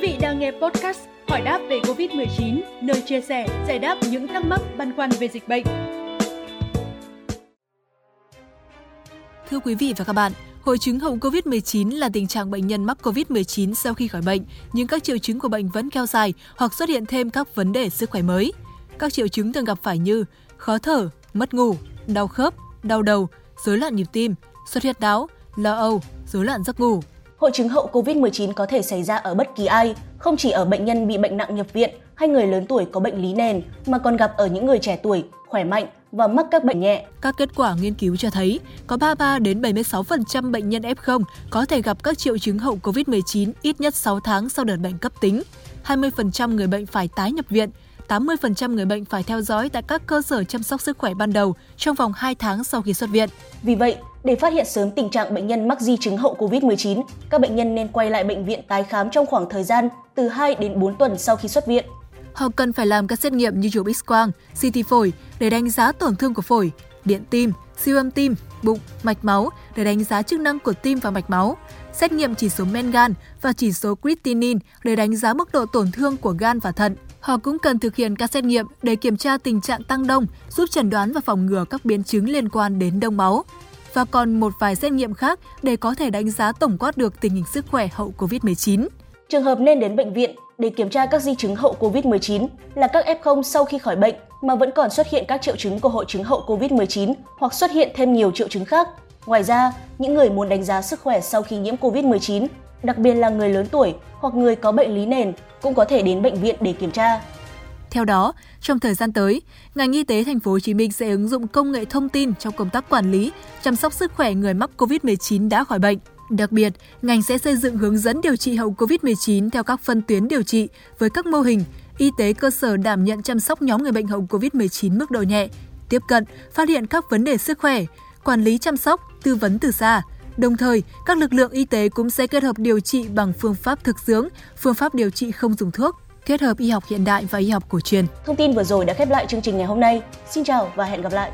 vị đang nghe podcast Hỏi đáp về Covid-19, nơi chia sẻ, giải đáp những thắc mắc băn khoăn về dịch bệnh. Thưa quý vị và các bạn, Hội chứng hậu COVID-19 là tình trạng bệnh nhân mắc COVID-19 sau khi khỏi bệnh, nhưng các triệu chứng của bệnh vẫn kéo dài hoặc xuất hiện thêm các vấn đề sức khỏe mới. Các triệu chứng thường gặp phải như khó thở, mất ngủ, đau khớp, đau đầu, rối loạn nhịp tim, xuất huyết não, lo âu, rối loạn giấc ngủ. Hội chứng hậu COVID-19 có thể xảy ra ở bất kỳ ai, không chỉ ở bệnh nhân bị bệnh nặng nhập viện hay người lớn tuổi có bệnh lý nền, mà còn gặp ở những người trẻ tuổi, khỏe mạnh và mắc các bệnh nhẹ. Các kết quả nghiên cứu cho thấy có 33 đến 76% bệnh nhân F0 có thể gặp các triệu chứng hậu COVID-19 ít nhất 6 tháng sau đợt bệnh cấp tính. 20% người bệnh phải tái nhập viện, 80% người bệnh phải theo dõi tại các cơ sở chăm sóc sức khỏe ban đầu trong vòng 2 tháng sau khi xuất viện. Vì vậy, để phát hiện sớm tình trạng bệnh nhân mắc di chứng hậu COVID-19, các bệnh nhân nên quay lại bệnh viện tái khám trong khoảng thời gian từ 2 đến 4 tuần sau khi xuất viện. Họ cần phải làm các xét nghiệm như chụp X-quang, CT phổi để đánh giá tổn thương của phổi, điện tim, siêu âm tim, bụng, mạch máu để đánh giá chức năng của tim và mạch máu, xét nghiệm chỉ số men gan và chỉ số creatinine để đánh giá mức độ tổn thương của gan và thận. Họ cũng cần thực hiện các xét nghiệm để kiểm tra tình trạng tăng đông, giúp chẩn đoán và phòng ngừa các biến chứng liên quan đến đông máu. Và còn một vài xét nghiệm khác để có thể đánh giá tổng quát được tình hình sức khỏe hậu COVID-19. Trường hợp nên đến bệnh viện để kiểm tra các di chứng hậu COVID-19 là các F0 sau khi khỏi bệnh mà vẫn còn xuất hiện các triệu chứng của hội chứng hậu COVID-19 hoặc xuất hiện thêm nhiều triệu chứng khác. Ngoài ra, những người muốn đánh giá sức khỏe sau khi nhiễm COVID-19, đặc biệt là người lớn tuổi hoặc người có bệnh lý nền cũng có thể đến bệnh viện để kiểm tra. Theo đó, trong thời gian tới, ngành y tế thành phố Hồ Chí Minh sẽ ứng dụng công nghệ thông tin trong công tác quản lý, chăm sóc sức khỏe người mắc COVID-19 đã khỏi bệnh. Đặc biệt, ngành sẽ xây dựng hướng dẫn điều trị hậu COVID-19 theo các phân tuyến điều trị với các mô hình y tế cơ sở đảm nhận chăm sóc nhóm người bệnh hậu COVID-19 mức độ nhẹ, tiếp cận, phát hiện các vấn đề sức khỏe, quản lý chăm sóc, tư vấn từ xa. Đồng thời, các lực lượng y tế cũng sẽ kết hợp điều trị bằng phương pháp thực dưỡng, phương pháp điều trị không dùng thuốc, kết hợp y học hiện đại và y học cổ truyền. Thông tin vừa rồi đã khép lại chương trình ngày hôm nay. Xin chào và hẹn gặp lại.